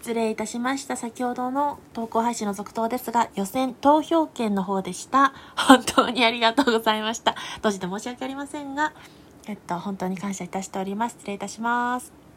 失礼いたしました。先ほどの投稿配信の続投ですが、予選投票券の方でした。本当にありがとうございました。閉じて申し訳ありませんが、えっと、本当に感謝いたしております。失礼いたします。